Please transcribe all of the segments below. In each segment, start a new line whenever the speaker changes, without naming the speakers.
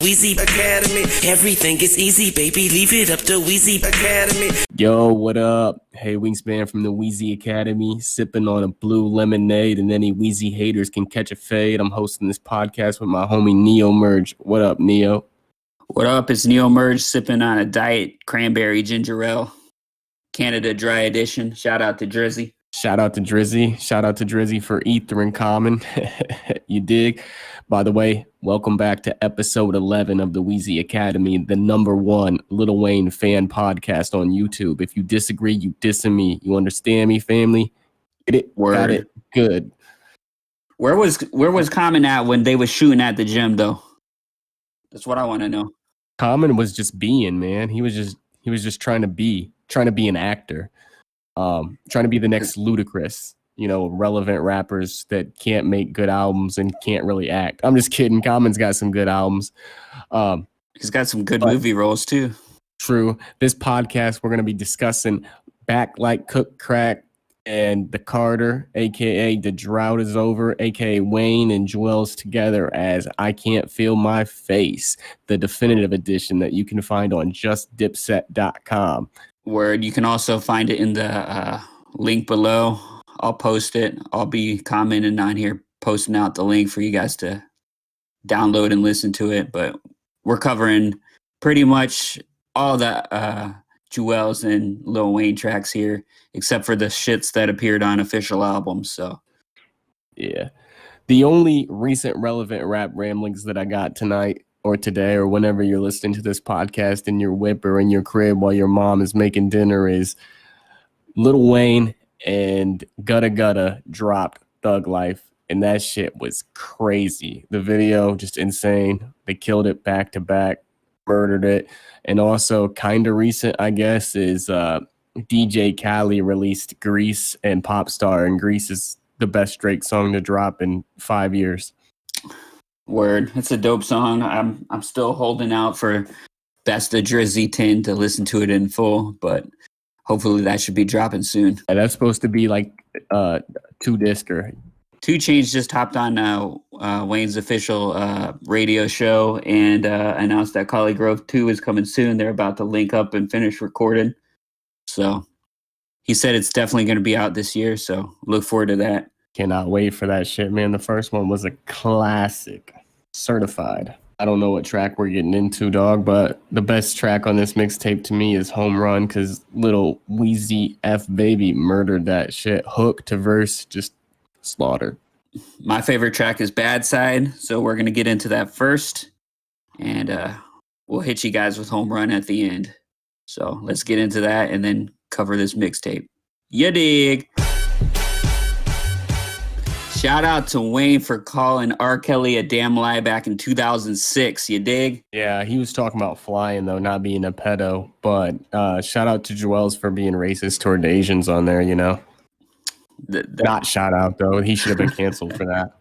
Weezy Academy. Everything is easy, baby. Leave it up to Weezy Academy.
Yo, what up? Hey, Wingspan from the Weezy Academy, sipping on a blue lemonade, and any Weezy haters can catch a fade. I'm hosting this podcast with my homie Neo Merge. What up, Neo?
What up? It's Neo Merge sipping on a diet cranberry ginger ale, Canada Dry Edition. Shout out to Drizzy.
Shout out to Drizzy. Shout out to Drizzy for Ether in common. you dig? By the way, welcome back to episode 11 of the Weezy Academy, the number one Little Wayne fan podcast on YouTube. If you disagree, you dissing me. You understand me, family? Get it?
Word.
Got it? Good.
Where was where was Common at when they was shooting at the gym though? That's what I want to know.
Common was just being, man. He was just he was just trying to be, trying to be an actor. Um, trying to be the next Ludacris, you know, relevant rappers that can't make good albums and can't really act. I'm just kidding. Common's got some good albums. Um,
He's got some good movie roles too.
True. This podcast, we're going to be discussing Back Like Cook Crack and The Carter, aka The Drought is Over, aka Wayne and Juelz together as I Can't Feel My Face, the definitive edition that you can find on justdipset.com.
Word. You can also find it in the uh, link below I'll post it. I'll be commenting on here, posting out the link for you guys to download and listen to it. But we're covering pretty much all the uh, Juelz and Lil Wayne tracks here, except for the shits that appeared on official albums. So,
yeah. The only recent relevant rap ramblings that I got tonight or today or whenever you're listening to this podcast in your whip or in your crib while your mom is making dinner is Little Wayne and Gudda Gudda dropped Thug Life, and that shit was crazy. The video just insane. They killed it back to back, murdered it, and also kind of recent, I guess, is uh, DJ Khaled released Grease and Popstar, and Grease is the best Drake song to drop in five years.
Word, it's a dope song. I'm I'm still holding out for Best of Drizzy 10 to listen to it in full, but hopefully that should be dropping soon.
And that's supposed to be like uh two disc or
2 Chainz just hopped on uh, uh, Wayne's official uh, radio show and uh, announced that ColleGrove 2 is coming soon. They're about to link up and finish recording. So he said it's definitely going to be out this year. So look forward to that.
Cannot wait for that shit, man. The first one was a classic, certified. I don't know what track we're getting into, dog, but the best track on this mixtape to me is Home Run because little Weezy F Baby murdered that shit. Hook to verse, just slaughter.
My favorite track is Bad Side, so we're going to get into that first, and uh, we'll hit you guys with Home Run at the end. So let's get into that and then cover this mixtape. You dig? Shout out to Wayne for calling R. Kelly a damn lie back in 2006. You dig?
Yeah, he was talking about flying though, not being a pedo. But uh, shout out to Juelz for being racist toward Asians on there. You know, not shout out though. He should have been canceled for that.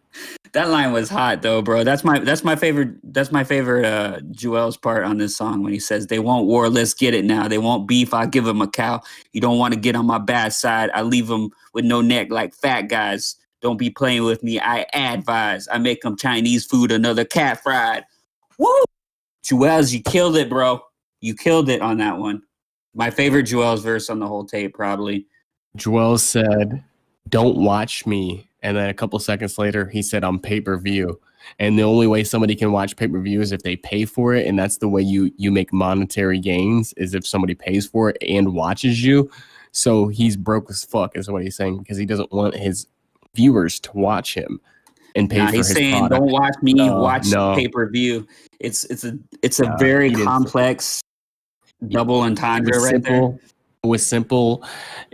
That line was hot though, bro. That's my that's my favorite that's my favorite uh Juelz part on this song when he says they want war, let's get it now. They want beef, I give them a cow. You don't want to get on my bad side, I leave them with no neck like fat guys. Don't be playing with me. I advise. I make them Chinese food, another cat fried. Woo! Juelz, you killed it, bro. You killed it on that one. My favorite Juelz verse on the whole tape, probably.
Juelz said, Don't watch me. And then a couple seconds later, he said, On pay per view. And the only way somebody can watch pay per view is if they pay for it. And that's the way you, you make monetary gains, is if somebody pays for it and watches you. So he's broke as fuck, is what he's saying, because he doesn't want his viewers to watch him and pay nah, for
he's saying
product.
don't watch me no, watch no. pay-per-view. It's it's a it's a no, very complex double entendre right
simple,
there
it was simple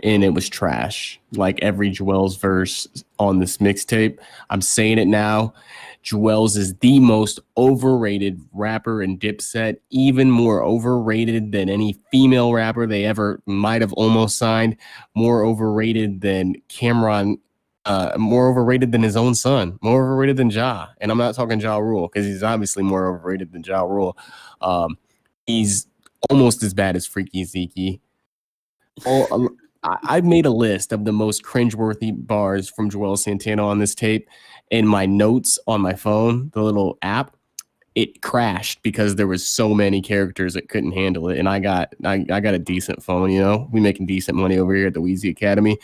and it was trash. Like every Juelz verse on this mixtape i'm saying it now Juelz is the most overrated rapper in Dipset, even more overrated than any female rapper they ever might have almost signed, more overrated than Cam'ron uh, more overrated than his own son, more overrated than Ja. And I'm not talking Ja Rule because he's obviously more overrated than Ja Rule. Um, he's almost as bad as Freaky Zeke. Oh, I, have made a list of the most cringeworthy bars from Juelz Santana on this tape in my notes on my phone, the little app. It crashed because there was so many characters that couldn't handle it and i got i, I got a decent phone you know? We making decent money over here at the Weezy academy.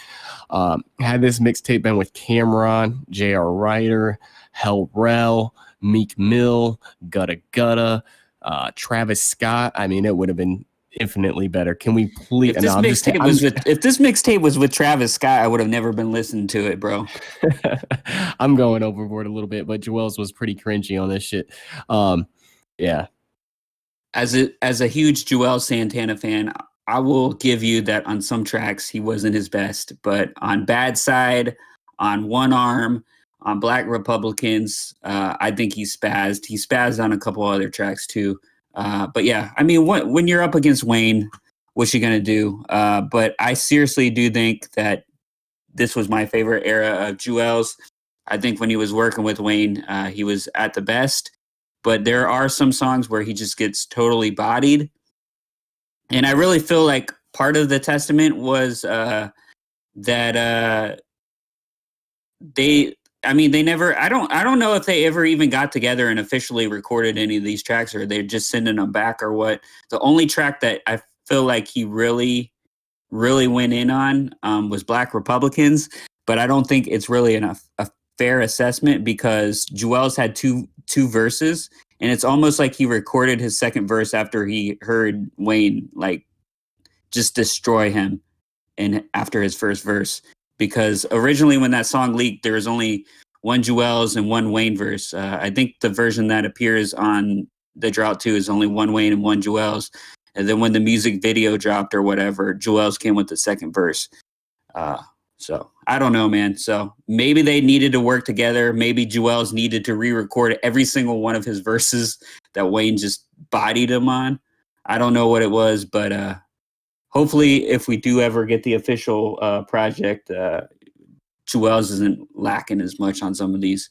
Um, had this mixtape been with Cam'ron JR Writer Hell Rell meek mill Gudda Gudda uh, travis scott i mean it would have been infinitely better can we please
If this
no,
mixtape was with if this mixtape was with Travis Scott, I would have never been listening to it, bro.
I'm going overboard a little bit, but Juelz was pretty cringy on this shit. Um, yeah,
As a as a huge Juelz Santana fan, I will give you that on some tracks he wasn't his best, but on Bad Side, on One Arm, on Black Republicans, uh, I think he spazzed. He spazzed on a couple other tracks too. Uh, but yeah, I mean, what, when you're up against Wayne, what's you gonna do? Uh, but I seriously do think that this was my favorite era of Juelz. I think when he was working with Wayne, uh, he was at the best. But there are some songs where he just gets totally bodied, and I really feel like part of the testament was uh, that uh, they. I mean, they never. I don't. I don't know if they ever even got together and officially recorded any of these tracks, or they're just sending them back, or what. The only track that I feel like he really, really went in on um, was Black Republicans, but I don't think it's really enough a fair assessment because Juelz had two two verses, and it's almost like he recorded his second verse after he heard Wayne like just destroy him, and after his first verse because originally when that song leaked, there was only one Juelz and one Wayne verse. Uh, I think the version that appears on the Drought 2 is only one Wayne and one Juelz. And then when the music video dropped or whatever, Juelz came with the second verse. Uh, so I don't know, man. So maybe they needed to work together. Maybe Juelz needed to re-record every single one of his verses that Wayne just bodied him on. I don't know what it was, but uh, hopefully, if we do ever get the official uh, project, uh, Juelz isn't lacking as much on some of these.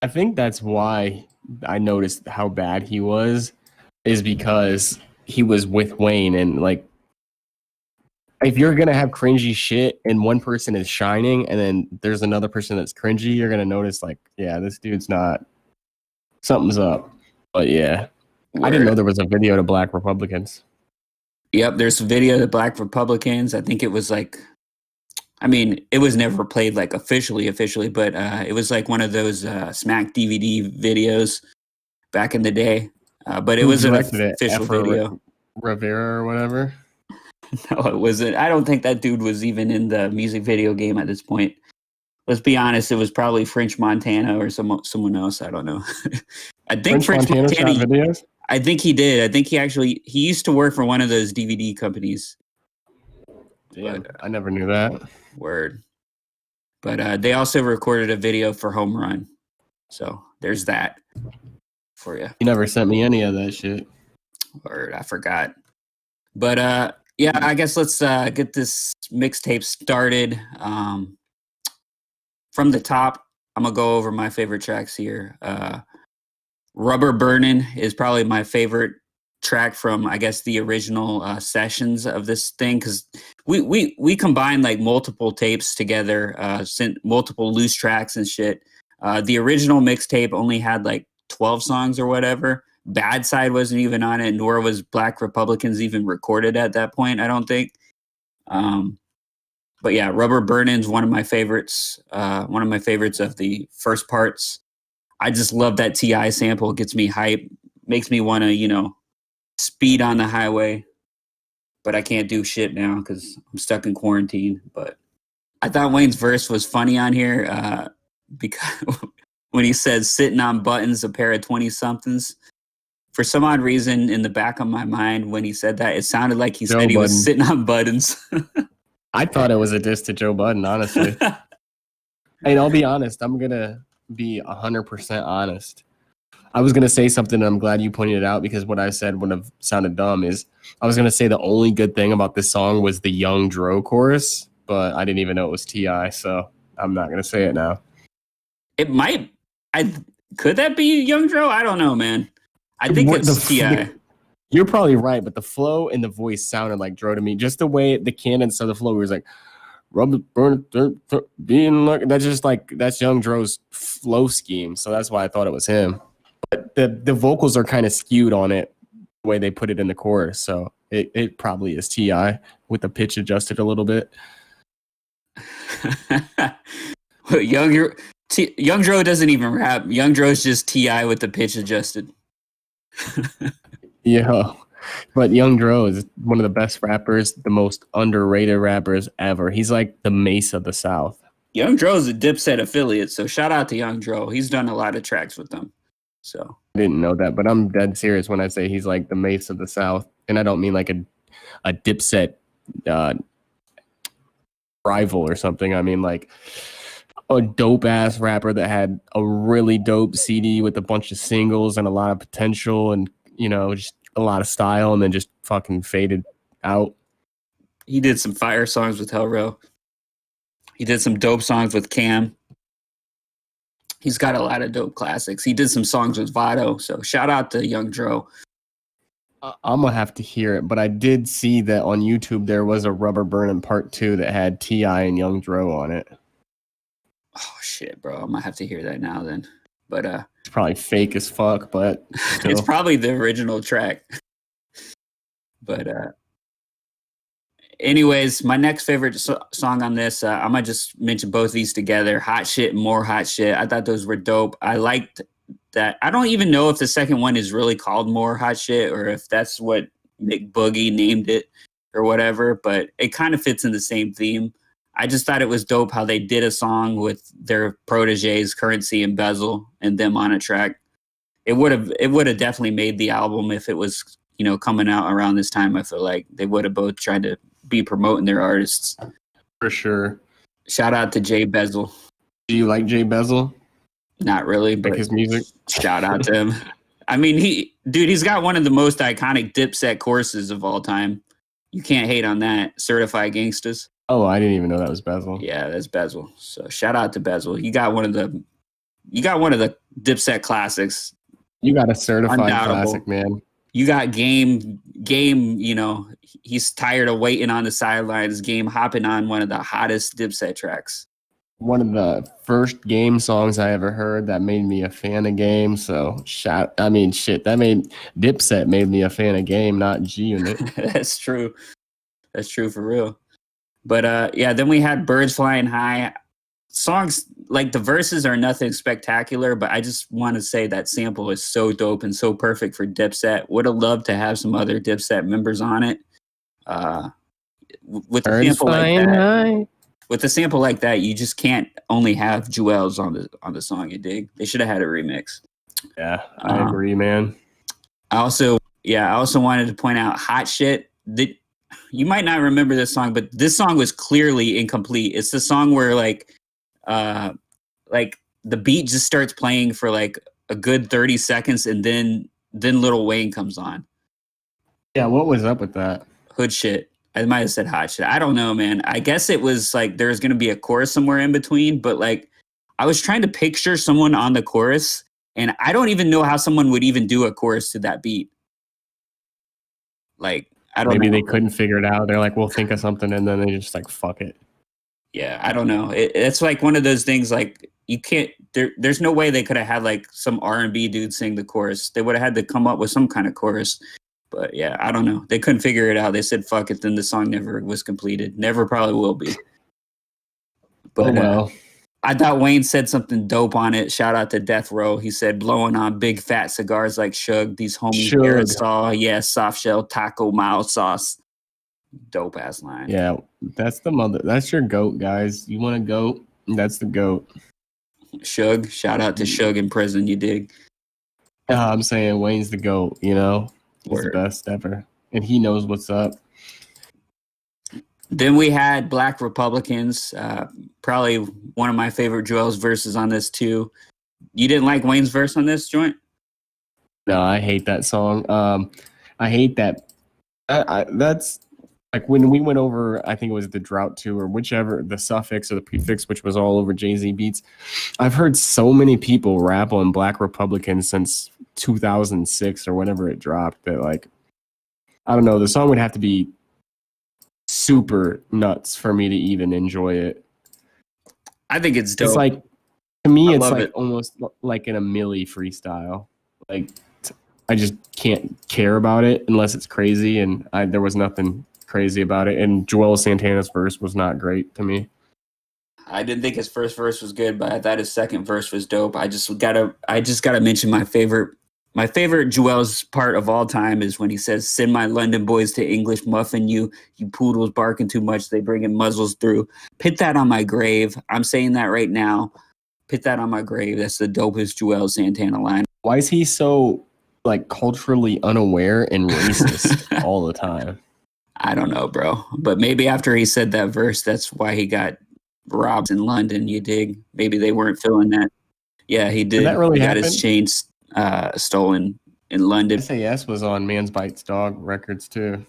I think that's why I noticed how bad he was, is because he was with Wayne and like. If you're gonna have cringy shit and one person is shining and then there's another person that's cringy, you're gonna notice like, yeah, this dude's not something's up. But yeah, I didn't know there was a video to Black Republicans.
Yep, there's a video of the Black Republicans. I think it was like, I mean, it was never played like officially, officially, but uh, it was like one of those uh, Smack DVD videos back in the day. Uh, but it
Who
was an official video.
Rivera or whatever.
No, it wasn't. I don't think that dude was even in the music video game at this point. Let's be honest, it was probably French Montana or some someone else. I don't know. I think
French
French,
Montana
Montana.
videos.
I think he did. I think he actually he used to work for one of those DVD companies.
Damn, I never knew that.
Word. But uh, they also recorded a video for Home Run. So there's that for you.
You never sent me any of that shit.
Word, I forgot. But uh yeah, I guess let's uh get this mixtape started. Um from the top, I'm gonna go over my favorite tracks here. Uh Rubber Burning is probably my favorite track from I guess the original uh, sessions of this thing because we we we combined like multiple tapes together, uh, sent multiple loose tracks and shit. Uh, the original mixtape only had like 12 songs or whatever. Bad Side wasn't even on it, nor was Black Republicans even recorded at that point. I don't think. Um, but yeah, Rubber Burnin's one of my favorites. Uh, one of my favorites of the first parts. I just love that T.I. sample. It gets me hype, makes me want to, you know, speed on the highway. But I can't do shit now because I'm stuck in quarantine. But I thought Wayne's verse was funny on here uh, because when he says sitting on buttons, a pair of 20 somethings. For some odd reason, in the back of my mind, when he said that, it sounded like he
Joe
said he was sitting on buttons.
I thought it was a diss to Joe Budden, honestly. and I'll be honest, I'm gonna be hundred percent honest. I was gonna say something, and I'm glad you pointed it out because what I said would have sounded dumb. Is I was gonna say the only good thing about this song was the Young Dro chorus, but I didn't even know it was T.I., so I'm not gonna say it now.
it might. I could that be Young Dro? I don't know, man. I think
What
it's Ti.
You're probably right, but the flow and the voice sounded like Dro to me. Just the way the cadence of the flow was like, "Rub it, burn it, dirt, dirt, being like." That's just like that's Young Dro's flow scheme. So that's why I thought it was him. but the the vocals are kind of skewed on it the way they put it in the chorus. So it, it probably is T.I. with the pitch adjusted a little bit.
Young T- Young Dro doesn't even rap. Young Dro's just T.I. with the pitch adjusted.
yeah, but Young Dro is one of the best rappers, the most underrated rappers ever. He's like the Mase of the South.
Young Dro is a Dipset affiliate, so shout out to Young Dro. He's done a lot of tracks with them. So
I didn't know that, but I'm dead serious when I say he's like the Mase of the South, and I don't mean like a a Dipset uh, rival or something. I mean like a dope ass rapper that had a really dope CD with a bunch of singles and a lot of potential, and you know just a lot of style, and then just fucking faded out.
He did some fire songs with Hell Rell. He did some dope songs with Cam. He's got a lot of dope classics. He did some songs with Vado. So shout out to Young Dro.
I'm gonna have to hear it, but I did see that on YouTube there was a Rubber Burning Part Two that had T.I. and Young Dro on it.
Oh shit, bro! I might have to hear that now then. But uh,
it's probably fake as fuck, but
it's probably the original track. but uh, anyways, my next favorite so- song on this, uh, I'm gonna just mention both these together. Hot shit, more hot shit. I thought those were dope. I liked that. I don't even know if the second one is really called more hot shit or if that's what Nick Boogie named it or whatever. But it kind of fits in the same theme. I just thought it was dope how they did a song with their proteges, Curren$y and Bezel, and them on a track. It would have it would have definitely made the album if it was you know coming out around this time. I feel like they would have both tried to be promoting their artists.
For sure.
Shout out to Jay Bezel.
Do you like Jay Bezel?
Not really, but
like his music.
Shout out to him. I mean, he dude, he's got one of the most iconic Dipset courses of all time. You can't hate on that. Certified Gangsters.
Oh, I didn't even know that was Bezel.
Yeah, that's Bezel. So shout out to Bezel. You got one of the you got one of the Dipset classics.
You got a certified classic, man
you got game game you know he's tired of waiting on the sidelines game hopping on one of the hottest dipset tracks
one of the first game songs i ever heard that made me a fan of game so shout i mean shit that made dipset made me a fan of game not g unit
that's true that's true for real but uh yeah then we had birds flying high songs like the verses are nothing spectacular, but I just want to say that sample is so dope and so perfect for Dipset. Would have loved to have some other Dipset members on it. Uh, with a sample like that, high. with a sample like that, you just can't only have Juelz on the on the song. You dig? They should have had a remix.
Yeah, I um, agree, man.
I also, yeah, I also wanted to point out "Hot Shit." That you might not remember this song, but this song was clearly incomplete. It's the song where like uh, like the beat just starts playing for like a good 30 seconds and then then little Wayne comes on.
Yeah, what was up with that?
Hood shit. I might have said hot shit. I don't know, man. I guess it was like there's gonna be a chorus somewhere in between, but like I was trying to picture someone on the chorus, and I don't even know how someone would even do a chorus to that beat. Like I don't
maybe
know.
they couldn't figure it out. They're like, we'll think of something, and then they just like fuck it
yeah, I don't know. It, it's like one of those things like you can't there there's no way they could have had like some R&B dude sing the chorus. They would have had to come up with some kind of chorus. But yeah, I don't know. They couldn't figure it out. They said fuck it then the song never was completed. Never probably will be. But oh, well. uh, I thought Wayne said something dope on it. Shout out to Death Row. He said blowing on big fat cigars like Shug. These homies aerosol, yeah, soft shell taco mild sauce dope ass line.
Yeah, that's the mother. That's your goat, guys. You want a goat? That's the goat.
Shug, shout out to Shug in prison. You dig?
Uh, I'm saying Wayne's the goat. You know, he's Word. the best ever, and he knows what's up.
Then we had Black Republicans. Uh, probably one of my favorite Juelz verses on this too. You didn't like Wayne's verse on this joint?
No, I hate that song. Um, I hate that. I, I, that's like when we went over, I think it was the drought two or whichever the suffix or the prefix, which was all over Jay Z beats. I've heard so many people rap on Black Republicans since 2006 or whenever it dropped that like I don't know. The song would have to be super nuts for me to even enjoy it.
I think it's dope.
It's like to me, I it's like it. almost like in a Milli freestyle. like I just can't care about it unless it's crazy, and I, there was nothing crazy about it. And Juelz Santana's verse was not great to me.
I didn't think his first verse was good, but I thought his second verse was dope. I just gotta I just gotta mention my favorite my favorite Juelz part of all time is when he says, Send my London boys to English muffin you, you poodles barking too much, they bringing muzzles through. Put that on my grave. I'm saying that right now. Put that on my grave. That's the dopest Juelz Santana line.
Why is he so like culturally unaware and racist all the time?
I don't know, bro. But maybe after he said that verse, that's why he got robbed in London. You dig? Maybe they weren't feeling that. Yeah, he did.
Did that really
he got his chains uh, stolen in London.
SAS was on Man's Bites Dog Records too.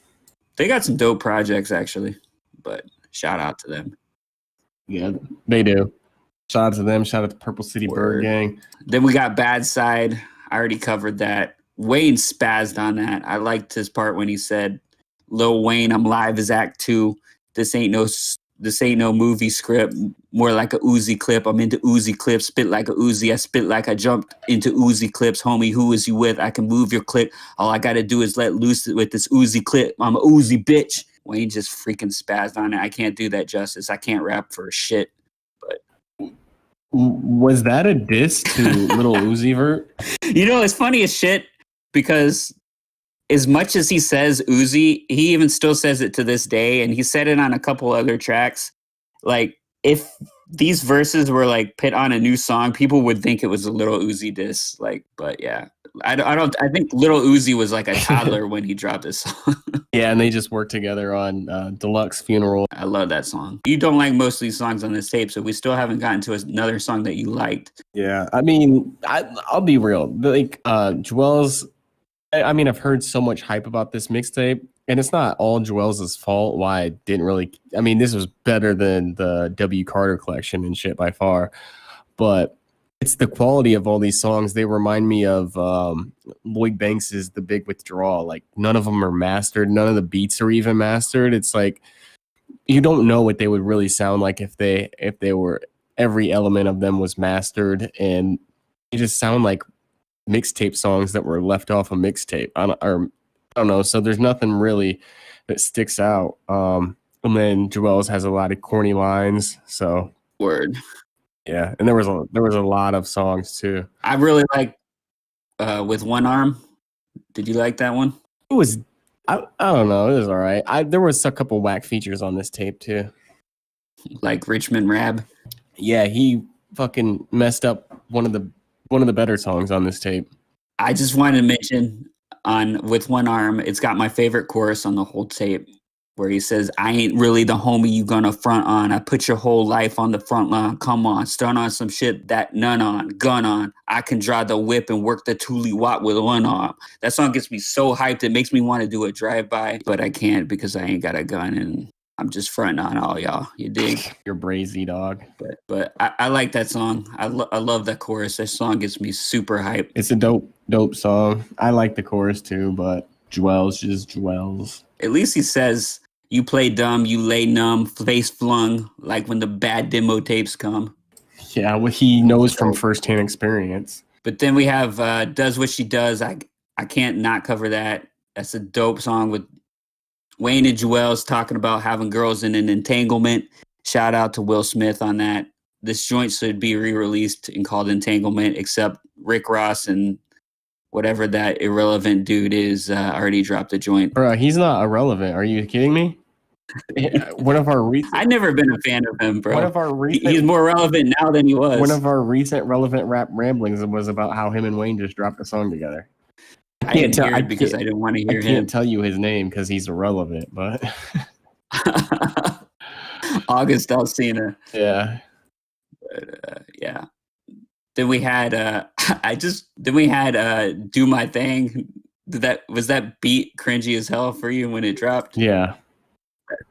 They got some dope projects actually, but shout out to them.
Yeah, they do. Shout out to them. Shout out to Purple City
Word.
Bird Gang.
Then we got Bad Side. I already covered that. Wayne spazzed on that. I liked his part when he said, "Lil Wayne, I'm live as Act Two. This ain't no this ain't no movie script. More like a Uzi clip. I'm into Uzi clips. Spit like a Uzi. I spit like I jumped into Uzi clips. Homie, who is you with? I can move your clip. All I gotta do is let loose with this Uzi clip. I'm a Uzi bitch." Wayne just freaking spazzed on it. I can't do that justice. I can't rap for shit.
But Was that a diss to Little Uzi Vert?
You know, it's funny as shit because as much as he says Uzi, he even still says it to this day, and he said it on a couple other tracks. Like, if these verses were like put on a new song, people would think it was a little Uzi diss. Like, but yeah, I don't. I, don't, I think Little Uzi was like a toddler when he dropped this song.
Yeah, and they just worked together on uh, Deluxe Funeral.
I love that song. You don't like most of these songs on this tape, so we still haven't gotten to another song that you liked.
Yeah, I mean, I, I'll be real. Like, uh, Juelz. I mean, I've heard so much hype about this mixtape, and it's not all Juelz fault. Why I didn't really. I mean, this was better than the W Carter collection and shit by far, but it's the quality of all these songs. They remind me of um, Lloyd Banks's "The Big Withdrawal." Like, none of them are mastered. None of the beats are even mastered. It's like you don't know what they would really sound like if they if they were every element of them was mastered and they just sound like mixtape songs that were left off a mixtape. I don't, or, I don't know. So there's nothing really that sticks out. Um, and then Juelz has a lot of corny lines. So
Word.
yeah, and there was a there was a lot of songs too.
I really like uh, with one arm. Did you like that one?
It was I, I don't know. It was all right. I there was a couple whack features on this tape too.
Like Richmond Rab.
Yeah, he fucking messed up one of the one of the better songs on this tape.
I just wanted to mention on with one arm, it's got my favorite chorus on the whole tape where he says, I ain't really the homie you gonna front on. I put your whole life on the front line. Come on, stun on some shit that none on, gun on. I can drive the whip and work the Thule Watt with one arm. That song gets me so hyped. It makes me want to do a drive by, but I can't because I ain't got a gun and I'm just fronting on all y'all. You dig?
You're brazy dog.
But but I, I like that song. I, lo- I love that chorus. That song gets me super hyped.
It's a dope dope song. I like the chorus too, but Juelz just dwells.
At least he says, "You play dumb, you lay numb, face flung, like when the bad demo tapes come."
Yeah, what he knows from firsthand experience.
But then we have uh, "Does What She Does." I I can't not cover that. That's a dope song with Wayne and Juelz talking about having girls in an entanglement. Shout out to Will Smith on that. This joint should be re-released and called Entanglement, except Rick Ross and whatever that irrelevant dude is uh, already dropped a joint.
Bro, he's not irrelevant. Are you kidding me? one of our recent
I've never been a fan of him, bro.
one of our recent
He's more relevant now than he was.
one of our recent relevant rap ramblings was about how him and Wayne just dropped a song together.
I didn't
tell- I
because I
can't-
didn't want to hear I
can't
him.
tell you his name because he's irrelevant, but
August Alsina.
yeah.
Uh, yeah. Then we had uh I just then we had uh Do My Thing. Did that was that beat cringy as hell for you when it dropped?
Yeah.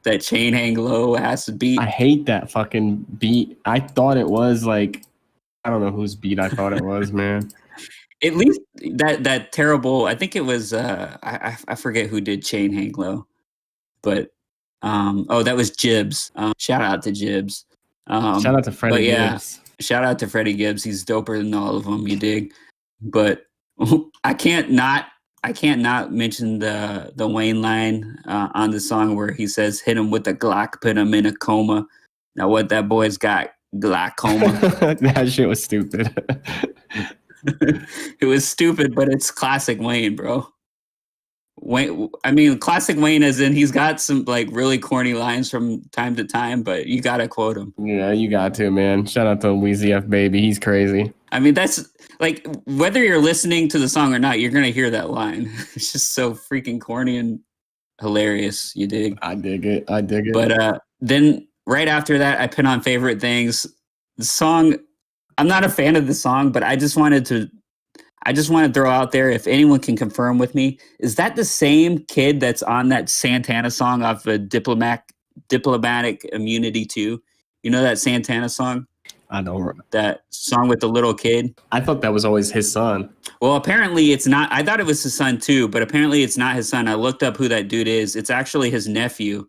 That chain hang low ass beat.
I hate that fucking beat. I thought it was like I don't know whose beat I thought it was, man.
At least that that terrible. I think it was. uh I I, forget who did Chain Hang Low, but um oh that was Jibbs. Um, shout out to Jibbs. Um,
Shout out to Freddie
yeah.
Gibbs.
shout out to Freddie Gibbs. He's doper than all of them. You dig? But I can't not I can't not mention the the Wayne line uh, on the song where he says, "Hit him with a Glock, put him in a coma." Now, what that boy's got glaucoma.
that shit was stupid.
it was stupid, but it's classic Wayne, bro. Wayne, I mean, classic Wayne, as in he's got some like really corny lines from time to time, but you gotta quote him.
yeah, you got to, man. Shout out to Weezy F baby. He's crazy.
I mean, that's like whether you're listening to the song or not, you're gonna hear that line. It's just so freaking corny and hilarious. You dig?
I dig it. I dig it.
But uh, then right after that, I put on favorite things. The song, I'm not a fan of the song, but I just wanted to, I just want to throw out there if anyone can confirm with me, is that the same kid that's on that Santana song off of Diplomatic Diplomatic Immunity 2? You know that Santana song?
I don't.
That song with the little kid?
I thought that was always his son.
Well, apparently it's not. I thought it was his son too, but apparently it's not his son. I looked up who that dude is. It's actually his nephew.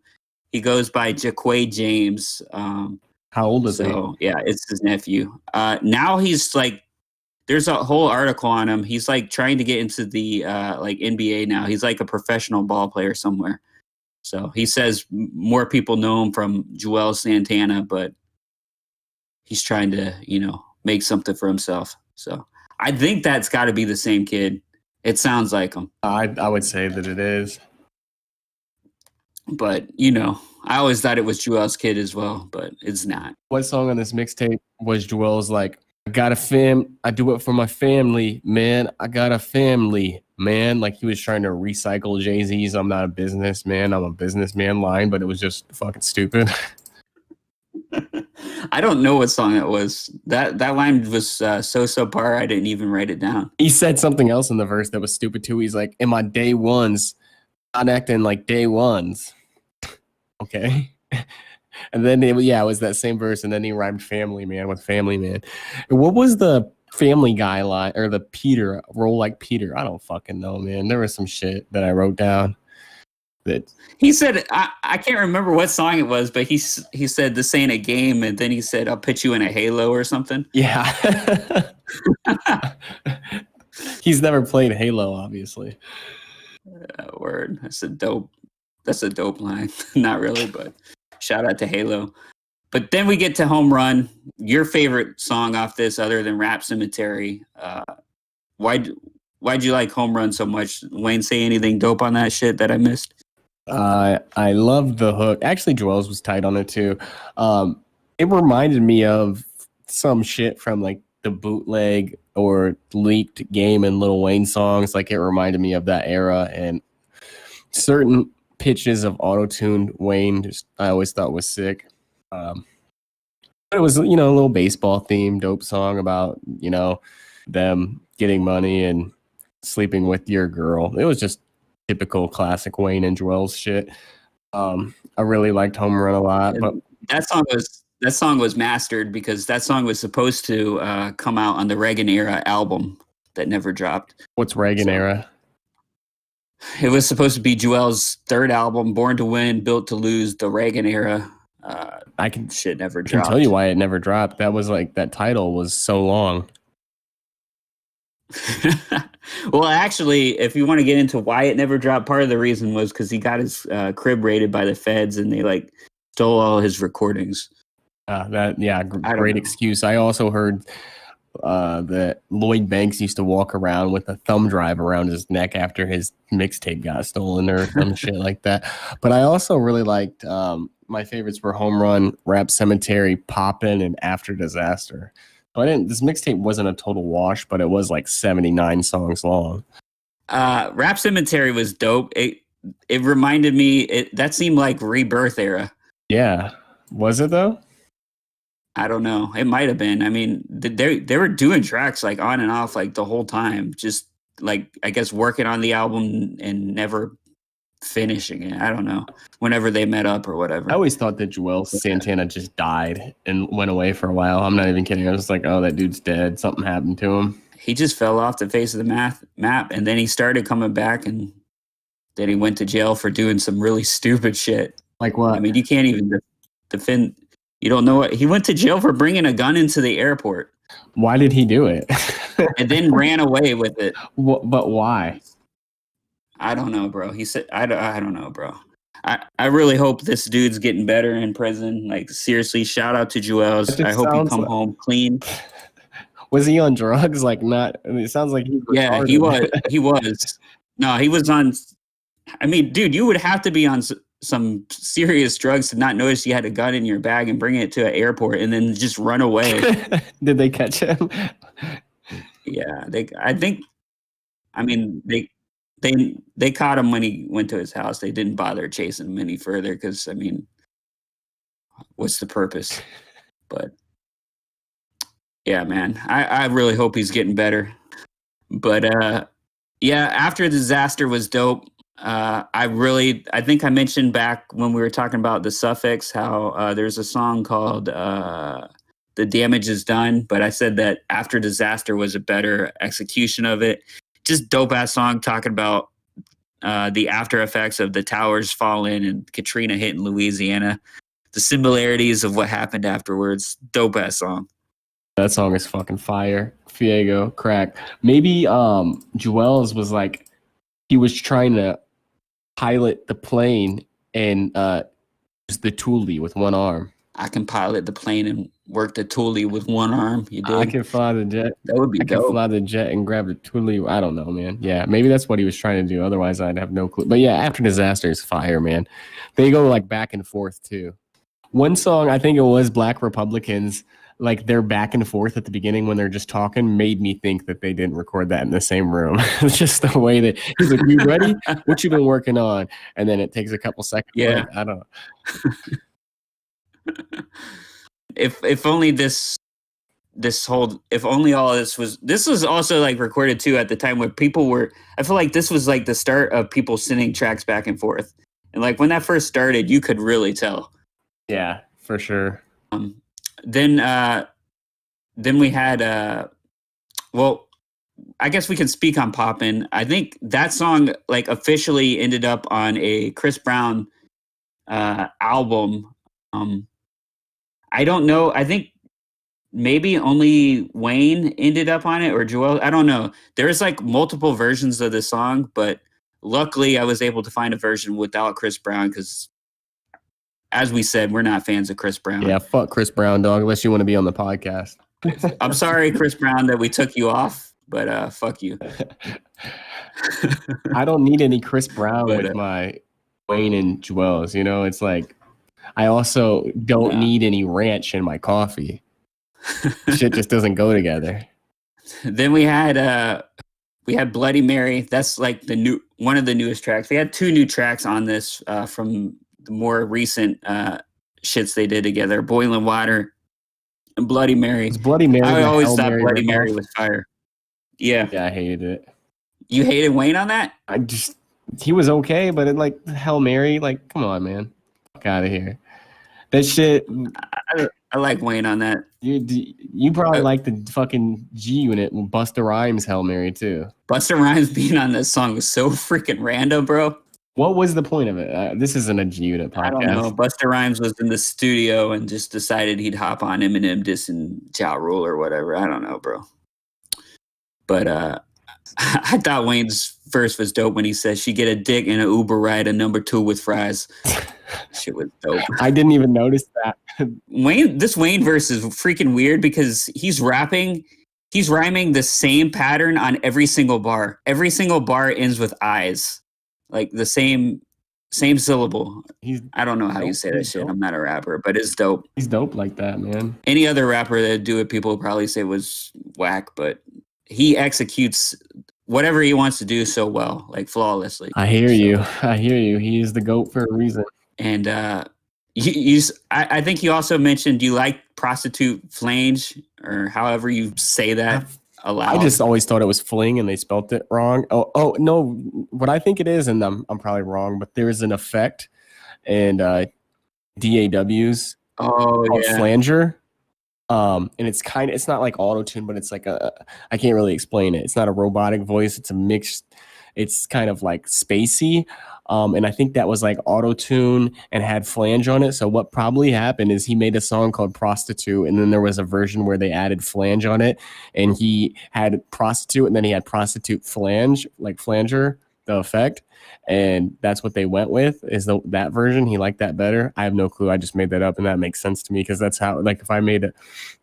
He goes by Jaquay James. Um,
How old is
so yeah, it's his nephew. Uh, now he's like, there's a whole article on him. He's like trying to get into the uh, like NBA now. He's like a professional ball player somewhere. So he says more people know him from Juelz Santana, but he's trying to you know make something for himself. So I think that's got to be the same kid. It sounds like him.
I I would say that it is.
but you know, I always thought it was Juelz kid as well, but it's not.
What song on this mixtape was Juelz like? I got a fam. I do it for my family, man. I got a family, man. Like he was trying to recycle Jay Z's "I'm not a businessman, I'm a businessman" line, but it was just fucking stupid.
I don't know what song it was. That that line was uh, so subpar. I didn't even write it down.
he said something else in the verse that was stupid too. He's like, "In my day ones, not acting like day ones." Okay. And then it, yeah, it was that same verse, and then he rhymed "family man" with "family man." What was the Family Guy line or the Peter roll like Peter? I don't fucking know, man. There was some shit that I wrote down that
He said, I, "I can't remember what song it was, but he he said this ain't a game," and then he said, "I'll put you in a halo or something."
yeah. He's never played Halo, obviously.
Uh, word. That's a dope. That's a dope line. Not really, but shout out to Halo. But then we get to Home Run. Your favorite song off this, other than Rap Cemetery. Uh, why why'd you like Home Run so much? Wayne, say anything dope on that shit that I missed?
Uh, I loved the hook. Actually, Juelz was tight on it too. Um, it reminded me of some shit from like the bootleg or leaked game and Lil Wayne songs. Like it reminded me of that era and certain pitches of auto-tuned Wayne. Just I always thought was sick. Um, but it was you know a little baseball theme, dope song about you know them getting money and sleeping with your girl. It was just typical classic Wayne and Juelz shit. Um, I really liked Home Run a lot, but
That song was that song was mastered because that song was supposed to uh, come out on the Reagan era album that never dropped.
what's Reagan
So-
era?
It was supposed to be Juelz third album, Born to Win, Built to Lose, the Reagan era. Uh,
I can,
shit never
can
dropped.
tell you why it never dropped. That was like that title was so long.
well, actually, if you want to get into why it never dropped, part of the reason was because he got his uh, crib raided by the feds and they like stole all his recordings.
Uh, that yeah, gr- great excuse. I also heard uh, that Lloyd Banks used to walk around with a thumb drive around his neck after his mixtape got stolen or some shit like that. But I also really liked um, my favorites were Home Run, Rap Cemetery, Poppin', and After Disaster. So I didn't. This mixtape wasn't a total wash, but it was like seventy nine songs long.
Uh, Rap Cemetery was dope. It it reminded me. It that seemed like Rebirth era.
Yeah, was it though?
I don't know. It might have been. I mean, they they were doing tracks like on and off like the whole time. Just like I guess working on the album and never finishing it. I don't know. Whenever they met up or whatever.
I always thought that Juelz Santana just died and went away for a while. I'm not even kidding. I was like, oh, that dude's dead. Something happened to him.
he just fell off the face of the math map and then he started coming back and then he went to jail for doing some really stupid shit
Like what?
i mean you can't even defend you don't know what he went to jail for bringing a gun into the airport
Why did he do it?
and then ran away with it.
Wh- but why?
I don't know, bro. He said, I don't, I don't know, bro. I, I really hope this dude's getting better in prison. Like, seriously, shout out to
Juelz.
I hope he come
like-
home clean.
Was he on drugs? Like not? I mean, it sounds like he. was
Yeah, he was. He was. No, he was on. I mean, dude, you would have to be on some serious drugs to not notice you had a gun in your bag and bring it to an airport and then just run away.
Did they catch him?
yeah, they. I think. I mean, they. They they caught him when he went to his house. They didn't bother chasing him any further because I mean, what's the purpose? But yeah, man, I I really hope he's getting better. But uh, yeah, after the disaster was dope. Uh, I really, I think I mentioned back when we were talking about the suffix how uh, there's a song called uh, "The Damage Is Done," but I said that after disaster was a better execution of it. Just dope ass song talking about uh, the after effects of the towers falling and Katrina hitting Louisiana, the similarities of what happened afterwards. Dope ass song.
That song is fucking fire. Fiego, crack. Maybe um Juelz was like he was trying to pilot the plane and uh use the toolie with one arm.
I can pilot the plane and work the toolie with one arm. You did.
I can fly the jet.
that would be
I can fly the jet and grab the toolie. I don't know, man. Yeah, maybe that's what he was trying to do. Otherwise, I'd have no clue. But yeah, after disaster is fire, man. They go like back and forth too. One song, I think it was Black Republicans, like they're back and forth at the beginning when they're just talking, made me think that they didn't record that in the same room. it's just the way that he's like, "You ready? What you been working on?" And then it takes a couple seconds.
Yeah.
I don't.
if if only this this whole if only all this was this was also like recorded too at the time where people were I feel like this was like the start of people sending tracks back and forth. And like when that first started, you could really tell.
Yeah, for sure.
Um, then uh then we had uh well I guess we can speak on Poppin'. I think that song like officially ended up on a Chris Brown uh album. Um I don't know. I think maybe only Wayne ended up on it or Joel. I don't know. There's like multiple versions of this song, but luckily I was able to find a version without Chris Brown because as we said, we're not fans of Chris Brown.
Yeah, fuck Chris Brown, dog. Unless you want to be on the podcast.
I'm sorry, Chris Brown, that we took you off, but uh, fuck you.
I don't need any Chris Brown
But,
with
uh,
my Wayne and Juelz. You know, it's like I also don't
Yeah.
need any ranch in my coffee. Shit just doesn't go together.
then we had uh, we had Bloody Mary. That's like the new one of the newest tracks. We had two new tracks on this uh, from the more recent uh, shits they did together. Boiling Water and Bloody Mary.
It's Bloody Mary.
I always
Hail
thought
Mary
Bloody. Mary was fire. Yeah,
Yeah, I hated it.
you hated Wayne on that.
I just he was okay, but it like Hell Mary, like come on, man, fuck out of here. That shit,
I I, like Wayne on that.
you you probably
Uh,
like the fucking G Unit Busta Rhymes Hail Mary too.
Busta Rhymes being on this song was so freaking random, bro.
What was the point of it? Uh, this isn't a Unit podcast.
I don't know. Busta Rhymes was in the studio and just decided he'd hop on Eminem dissing Ja Rule or whatever. I don't know, bro. But uh I thought Wayne's verse was dope when he said she get a dick and an Uber ride, a number two with fries. Shit was dope.
I didn't even notice that.
Wayne, this Wayne verse is freaking weird because he's rapping, he's rhyming the same pattern on every single bar. Every single bar ends with eyes, like the same same syllable.
He's
I don't know how you say that
he's
shit.
dope.
I'm not a rapper, but it's dope.
he's dope like that, man.
Any other rapper that do it, people would probably say was whack, but he executes whatever he wants to do so well, like flawlessly.
I hear
So-
you. I hear you. He is the goat for a reason.
And uh, you, you I, I think you also mentioned do you like prostitute flange or however you say that aloud.
I just always thought it was fling and they spelt it wrong. Oh, oh no, what I think it is, and I'm I'm probably wrong, but there is an effect and uh DAWs
oh
called
yeah.
flanger. Um, and it's kind of it's not like auto tune, but it's like a I can't really explain it. It's not a robotic voice, it's a mixed it's kind of like spacey. Um, and I think that was like auto tune and had flange on it. So what probably happened is he made a song called Prostitute, and then there was a version where they added flange on it, and he had prostitute, and then he had prostitute flange, like flanger, the effect and that's what they went with is the, that version he liked that better i have no clue i just made that up and that makes sense to me because that's how like if i made a,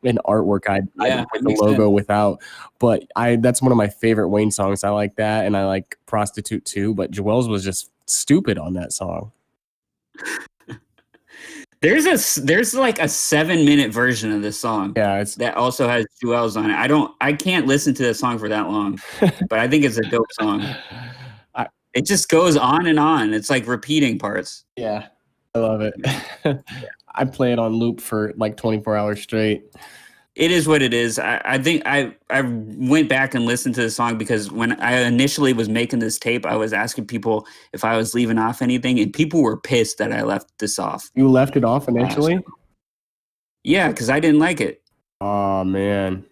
an artwork i'd,
Yeah,
I'd the logo
sense.
without but i that's one of my favorite wayne songs i like that and i like prostitute too but Juelz was just stupid on that song
There's a there's like a seven minute version of this song
yeah it's
that also has Juelz on it. I don't I can't listen to that song for that long, but I think it's a dope song. It just goes on and on. It's like repeating parts.
yeah i love it i play it on loop for like 24 hours straight
It is what it is. I, I think I I went back and listened to the song because when I initially was making this tape, I was asking people if I was leaving off anything, and people were pissed that I left this off.
you left it off initially
Yeah, because I didn't like it.
Oh man.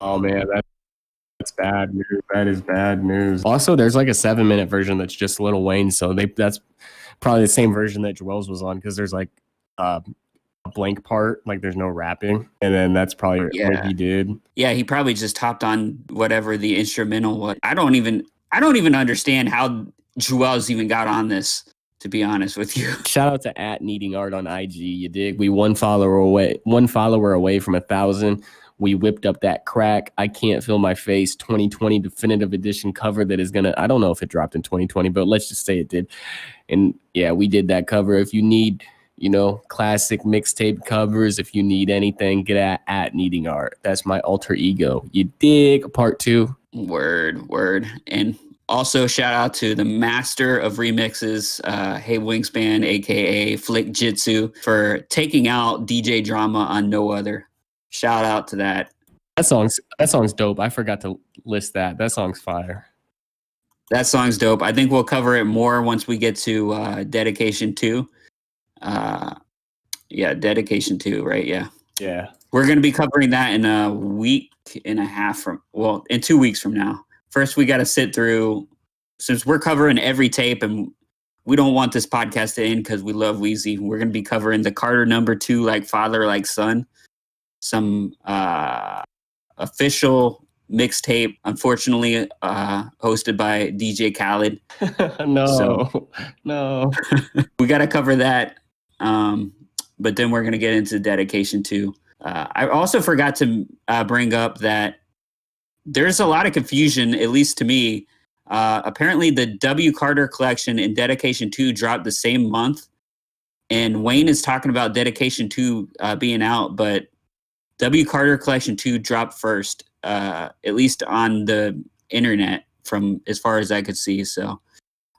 Oh man, that, that's bad news. That is bad news. Also, there's like a seven minute version that's just Lil Wayne, so they that's probably the same version that Juelz was on because there's like uh, a blank part, like there's no rapping, and then that's probably what
Yeah.
he did.
Yeah, he probably just hopped on whatever the instrumental was. I don't even I don't even understand how Juelz even got on this. To be honest with you,
Shout out to at needing art on IG. You dig? We one follower away, one follower away from a thousand. We whipped up that crack. I can't feel my face. 2020 definitive edition cover that is gonna. I don't know if it dropped in 2020, but let's just say it did. And yeah, we did that cover. If you need, you know, classic mixtape covers, if you need anything, get at at needing art. That's my alter ego. You dig? Part two.
word word, and also shout out to the master of remixes, uh, Hey Wingspan, aka Flick Jitsu, for taking out DJ Drama on No Other. Shout out to that.
That song's that song's dope. I forgot to list that. That song's fire.
That song's dope. I think we'll cover it more once we get to uh, Dedication 2. Uh, yeah, Dedication 2, right? Yeah.
Yeah.
We're going to be covering that in a week and a half from, well, in two weeks from now. First, we got to sit through, since we're covering every tape and we don't want this podcast to end because we love Weezy. We're going to be covering the Carter number two, like father, like son. Some uh, official mixtape, unfortunately, uh, hosted by DJ Khaled.
no.
So-
no.
we got to cover that. Um, but then we're going to get into Dedication 2. Uh, I also forgot to uh, bring up that there's a lot of confusion, at least to me. Uh, apparently, the W. Carter collection and Dedication 2 dropped the same month. And Wayne is talking about Dedication 2 uh, being out, but W. Carter Collection 2 dropped first, uh, at least on the internet, from as far as I could see. So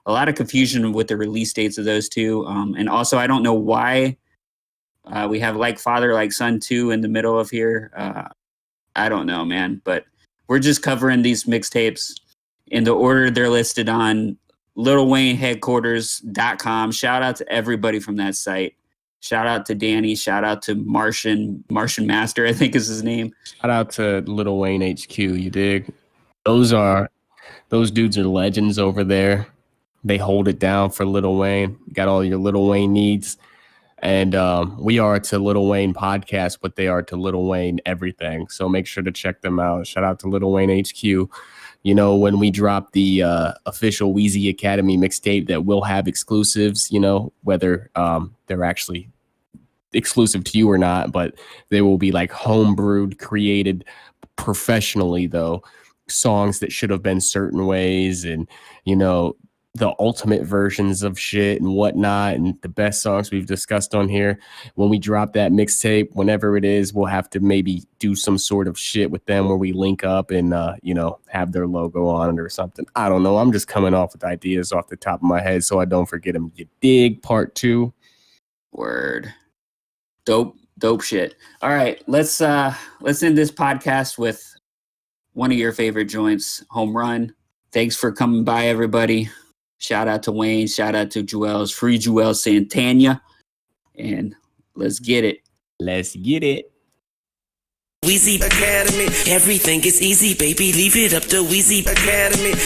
a lot of confusion with the release dates of those two. Um, and also, I don't know why uh, we have Like Father, Like Son 2 in the middle of here. Uh, I don't know, man. But we're just covering these mixtapes in the order they're listed on LilWayneHeadquarters.com. Shout out to everybody from that site. Shout out to Danny. Shout out to Martian, Martian Master, I think is his name.
Shout out to Lil Wayne HQ. You dig? Those are those dudes are legends over there. They hold it down for Lil Wayne. Got all your Lil Wayne needs. And um, we are to Lil Wayne podcast, but they are to Lil Wayne everything. So make sure to check them out. Shout out to Lil Wayne HQ. You know, when we drop the uh, official Weezy Academy mixtape, that will have exclusives. You know, whether um, they're actually exclusive to you or not, but they will be like homebrewed, created professionally, though songs that should have been certain ways, and you know the ultimate versions of shit and whatnot, and the best songs we've discussed on here. When we drop that mixtape, whenever it is, we'll have to maybe do some sort of shit with them where we link up and uh, you know have their logo on it or something. I don't know. I'm just coming off with ideas off the top of my head, so I don't forget them. You dig? Part two.
Word. Dope, dope shit. All right, let's uh let's end this podcast with one of your favorite joints, Home Run. Thanks for coming by, everybody. Shout out to Wayne. Shout out to Juelz Free Juelz Santana. And let's get it.
Let's get it.
Weezy Academy. Everything is easy, baby. Leave it up to Weezy Academy.